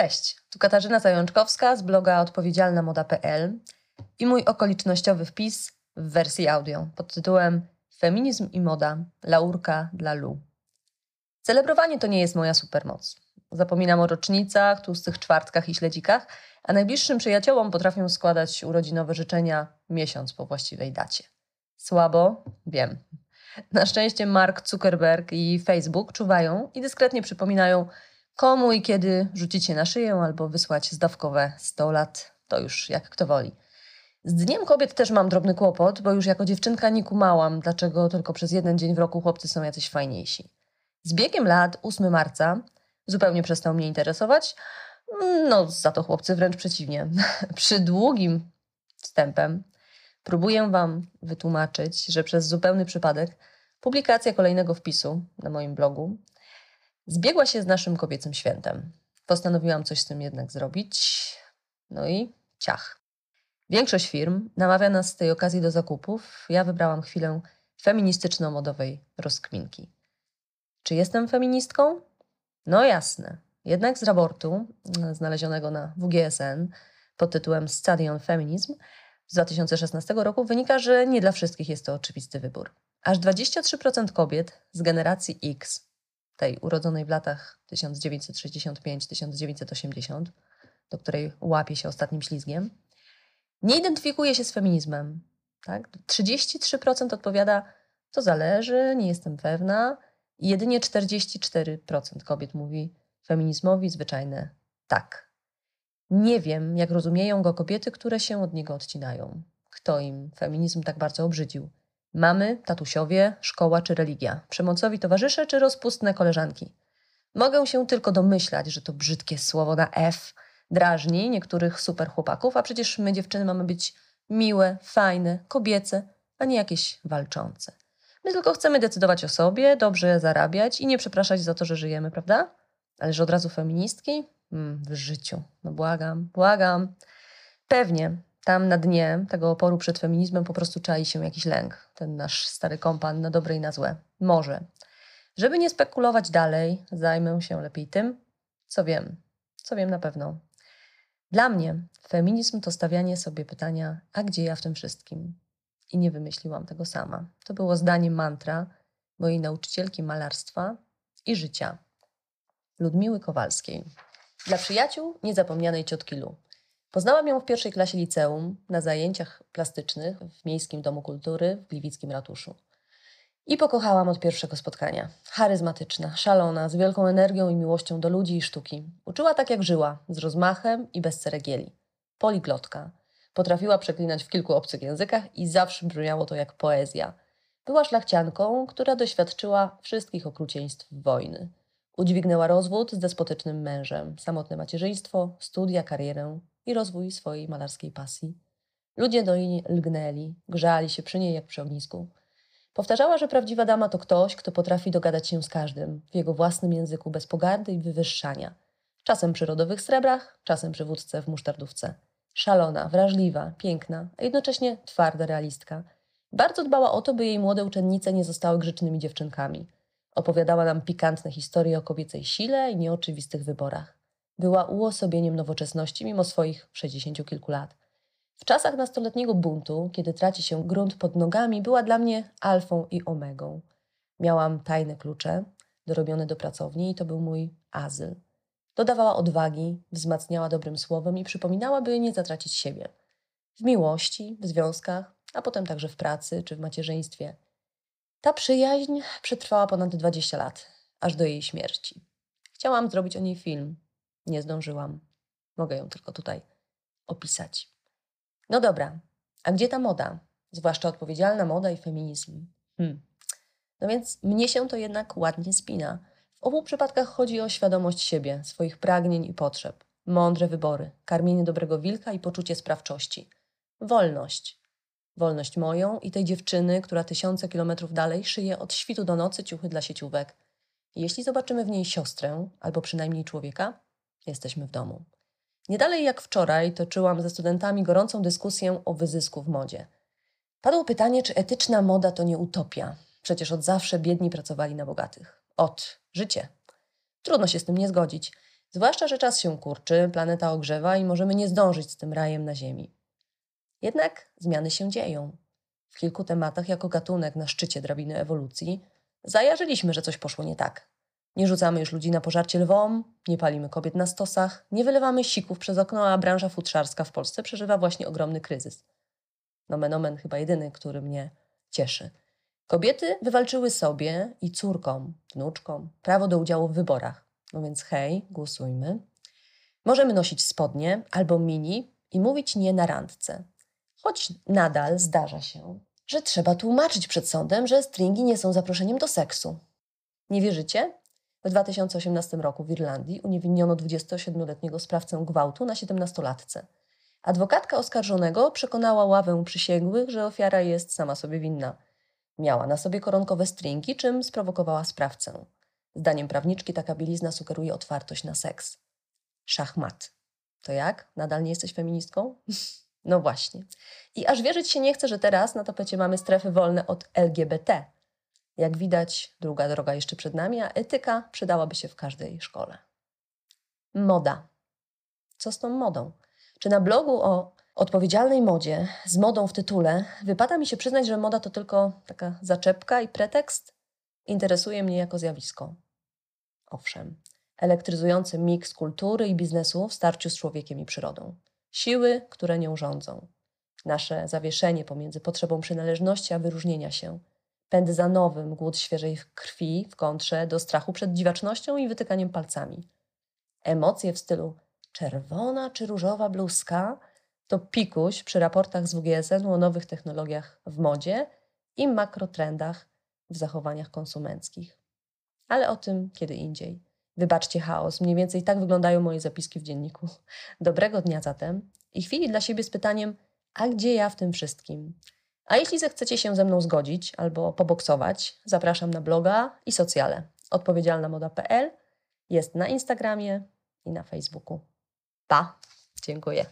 Cześć, tu Katarzyna Zajączkowska z bloga odpowiedzialnamoda.pl i mój okolicznościowy wpis w wersji audio pod tytułem Feminizm i moda, laurka dla Lu. Celebrowanie to nie jest moja supermoc. Zapominam o rocznicach, tłustych czwartkach i śledzikach, a najbliższym przyjaciołom potrafię składać urodzinowe życzenia miesiąc po właściwej dacie. Słabo? Wiem. Na szczęście Mark Zuckerberg i Facebook czuwają i dyskretnie przypominają, komu i kiedy rzucić się na szyję albo wysłać zdawkowe 100 lat, to już jak kto woli. Z Dniem Kobiet też mam drobny kłopot, bo już jako dziewczynka nie kumałam, dlaczego tylko przez jeden dzień w roku chłopcy są jacyś fajniejsi. Z biegiem lat, 8 marca, zupełnie przestał mnie interesować. No, za to chłopcy wręcz przeciwnie. Przy długim wstępem próbuję Wam wytłumaczyć, że przez zupełny przypadek publikacja kolejnego wpisu na moim blogu zbiegła się z naszym kobiecym świętem. Postanowiłam coś z tym jednak zrobić. No i ciach. Większość firm namawia nas z tej okazji do zakupów. Ja wybrałam chwilę feministyczno-modowej rozkminki. Czy jestem feministką? No jasne. Jednak z raportu mm, znalezionego na WGSN pod tytułem Study on Feminism z 2016 roku wynika, że nie dla wszystkich jest to oczywisty wybór. Aż 23% kobiet z generacji X, tej urodzonej w latach 1965-1980, do której łapie się ostatnim ślizgiem, nie identyfikuje się z feminizmem. Tak? 33% odpowiada, to zależy, nie jestem pewna. I jedynie 44% kobiet mówi feminizmowi zwyczajne tak. Nie wiem, jak rozumieją go kobiety, które się od niego odcinają. Kto im feminizm tak bardzo obrzydził? Mamy, tatusiowie, szkoła czy religia, przemocowi towarzysze czy rozpustne koleżanki. Mogę się tylko domyślać, że to brzydkie słowo na F drażni niektórych super chłopaków, a przecież my dziewczyny mamy być miłe, fajne, kobiece, a nie jakieś walczące. My tylko chcemy decydować o sobie, dobrze zarabiać i nie przepraszać za to, że żyjemy, prawda? Ale że od razu feministki? Mm, w życiu. No błagam, błagam. Pewnie tam na dnie tego oporu przed feminizmem po prostu czai się jakiś lęk. Ten nasz stary kompan na dobre i na złe. Może. Żeby nie spekulować dalej, zajmę się lepiej tym, co wiem. Co wiem na pewno. Dla mnie feminizm to stawianie sobie pytania, a gdzie ja w tym wszystkim? I nie wymyśliłam tego sama. To było zdanie mantra mojej nauczycielki malarstwa i życia, Ludmiły Kowalskiej. Dla przyjaciół niezapomnianej ciotki Lu. Poznałam ją w pierwszej klasie liceum na zajęciach plastycznych w Miejskim Domu Kultury w Gliwickim Ratuszu. I pokochałam od pierwszego spotkania. Charyzmatyczna, szalona, z wielką energią i miłością do ludzi i sztuki. Uczyła tak jak żyła, z rozmachem i bez ceregieli. Poliglotka. Potrafiła przeklinać w kilku obcych językach i zawsze brzmiało to jak poezja. Była szlachcianką, która doświadczyła wszystkich okrucieństw wojny. Udźwignęła rozwód z despotycznym mężem, samotne macierzyństwo, studia, karierę i rozwój swojej malarskiej pasji. Ludzie do niej lgnęli, grzali się przy niej jak przy ognisku. Powtarzała, że prawdziwa dama to ktoś, kto potrafi dogadać się z każdym, w jego własnym języku, bez pogardy i wywyższania. Czasem przy rodowych srebrach, czasem przy wódce w musztardówce. Szalona, wrażliwa, piękna, a jednocześnie twarda realistka. Bardzo dbała o to, by jej młode uczennice nie zostały grzecznymi dziewczynkami. Opowiadała nam pikantne historie o kobiecej sile i nieoczywistych wyborach. Była uosobieniem nowoczesności mimo swoich sześćdziesięciu kilku lat. W czasach nastoletniego buntu, kiedy traci się grunt pod nogami, była dla mnie alfą i omegą. Miałam tajne klucze, dorobione do pracowni i to był mój azyl. Dodawała odwagi, wzmacniała dobrym słowem i przypominała, by nie zatracić siebie. W miłości, w związkach, a potem także w pracy czy w macierzyństwie. Ta przyjaźń przetrwała ponad 20 lat, aż do jej śmierci. Chciałam zrobić o niej film. Nie zdążyłam. Mogę ją tylko tutaj opisać. No dobra, a gdzie ta moda? Zwłaszcza odpowiedzialna moda i feminizm. Hmm. No więc mnie się to jednak ładnie spina. W obu przypadkach chodzi o świadomość siebie, swoich pragnień i potrzeb, mądre wybory, karmienie dobrego wilka i poczucie sprawczości. Wolność. Wolność moją i tej dziewczyny, która tysiące kilometrów dalej szyje od świtu do nocy ciuchy dla sieciówek. jeśli zobaczymy w niej siostrę, albo przynajmniej człowieka, jesteśmy w domu. Nie dalej jak wczoraj toczyłam ze studentami gorącą dyskusję o wyzysku w modzie. Padło pytanie, czy etyczna moda to nie utopia. Przecież od zawsze biedni pracowali na bogatych. Od życie. Trudno się z tym nie zgodzić. Zwłaszcza, że czas się kurczy, planeta ogrzewa i możemy nie zdążyć z tym rajem na Ziemi. Jednak zmiany się dzieją. W kilku tematach, jako gatunek na szczycie drabiny ewolucji, zajarzyliśmy, że coś poszło nie tak. Nie rzucamy już ludzi na pożarcie lwom, nie palimy kobiet na stosach, nie wylewamy sików przez okno, a branża futrzarska w Polsce przeżywa właśnie ogromny kryzys. Nomen omen chyba jedyny, który mnie cieszy. Kobiety wywalczyły sobie i córkom, wnuczkom prawo do udziału w wyborach. No więc hej, głosujmy. Możemy nosić spodnie albo mini i mówić nie na randce. Choć nadal zdarza się, że trzeba tłumaczyć przed sądem, że stringi nie są zaproszeniem do seksu. Nie wierzycie? W 2018 roku w Irlandii uniewinniono 27-letniego sprawcę gwałtu na 17-latce. Adwokatka oskarżonego przekonała ławę przysięgłych, że ofiara jest sama sobie winna. Miała na sobie koronkowe stringi, czym sprowokowała sprawcę. Zdaniem prawniczki taka bielizna sugeruje otwartość na seks. Szachmat. To jak? Nadal nie jesteś feministką? no właśnie. I aż wierzyć się nie chce, że teraz na tapecie mamy strefy wolne od LGBT. Jak widać, druga droga jeszcze przed nami, a etyka przydałaby się w każdej szkole. Moda. Co z tą modą? Czy na blogu o odpowiedzialnej modzie z modą w tytule wypada mi się przyznać, że moda to tylko taka zaczepka i pretekst? Interesuje mnie jako zjawisko. Owszem, elektryzujący miks kultury i biznesu w starciu z człowiekiem i przyrodą. Siły, które nią rządzą. Nasze zawieszenie pomiędzy potrzebą przynależności a wyróżnienia się. Pęd za nowym, głód świeżej krwi w kontrze do strachu przed dziwacznością i wytykaniem palcami. Emocje w stylu czerwona czy różowa bluzka to pikuś przy raportach z WGSN o nowych technologiach w modzie i makrotrendach w zachowaniach konsumenckich. Ale o tym kiedy indziej. Wybaczcie chaos, mniej więcej tak wyglądają moje zapiski w dzienniku. Dobrego dnia zatem i chwili dla siebie z pytaniem, a gdzie ja w tym wszystkim? A jeśli zechcecie się ze mną zgodzić albo poboksować, zapraszam na bloga i socjale. Odpowiedzialnamoda.pl jest na Instagramie i na Facebooku. Pa! Dziękuję.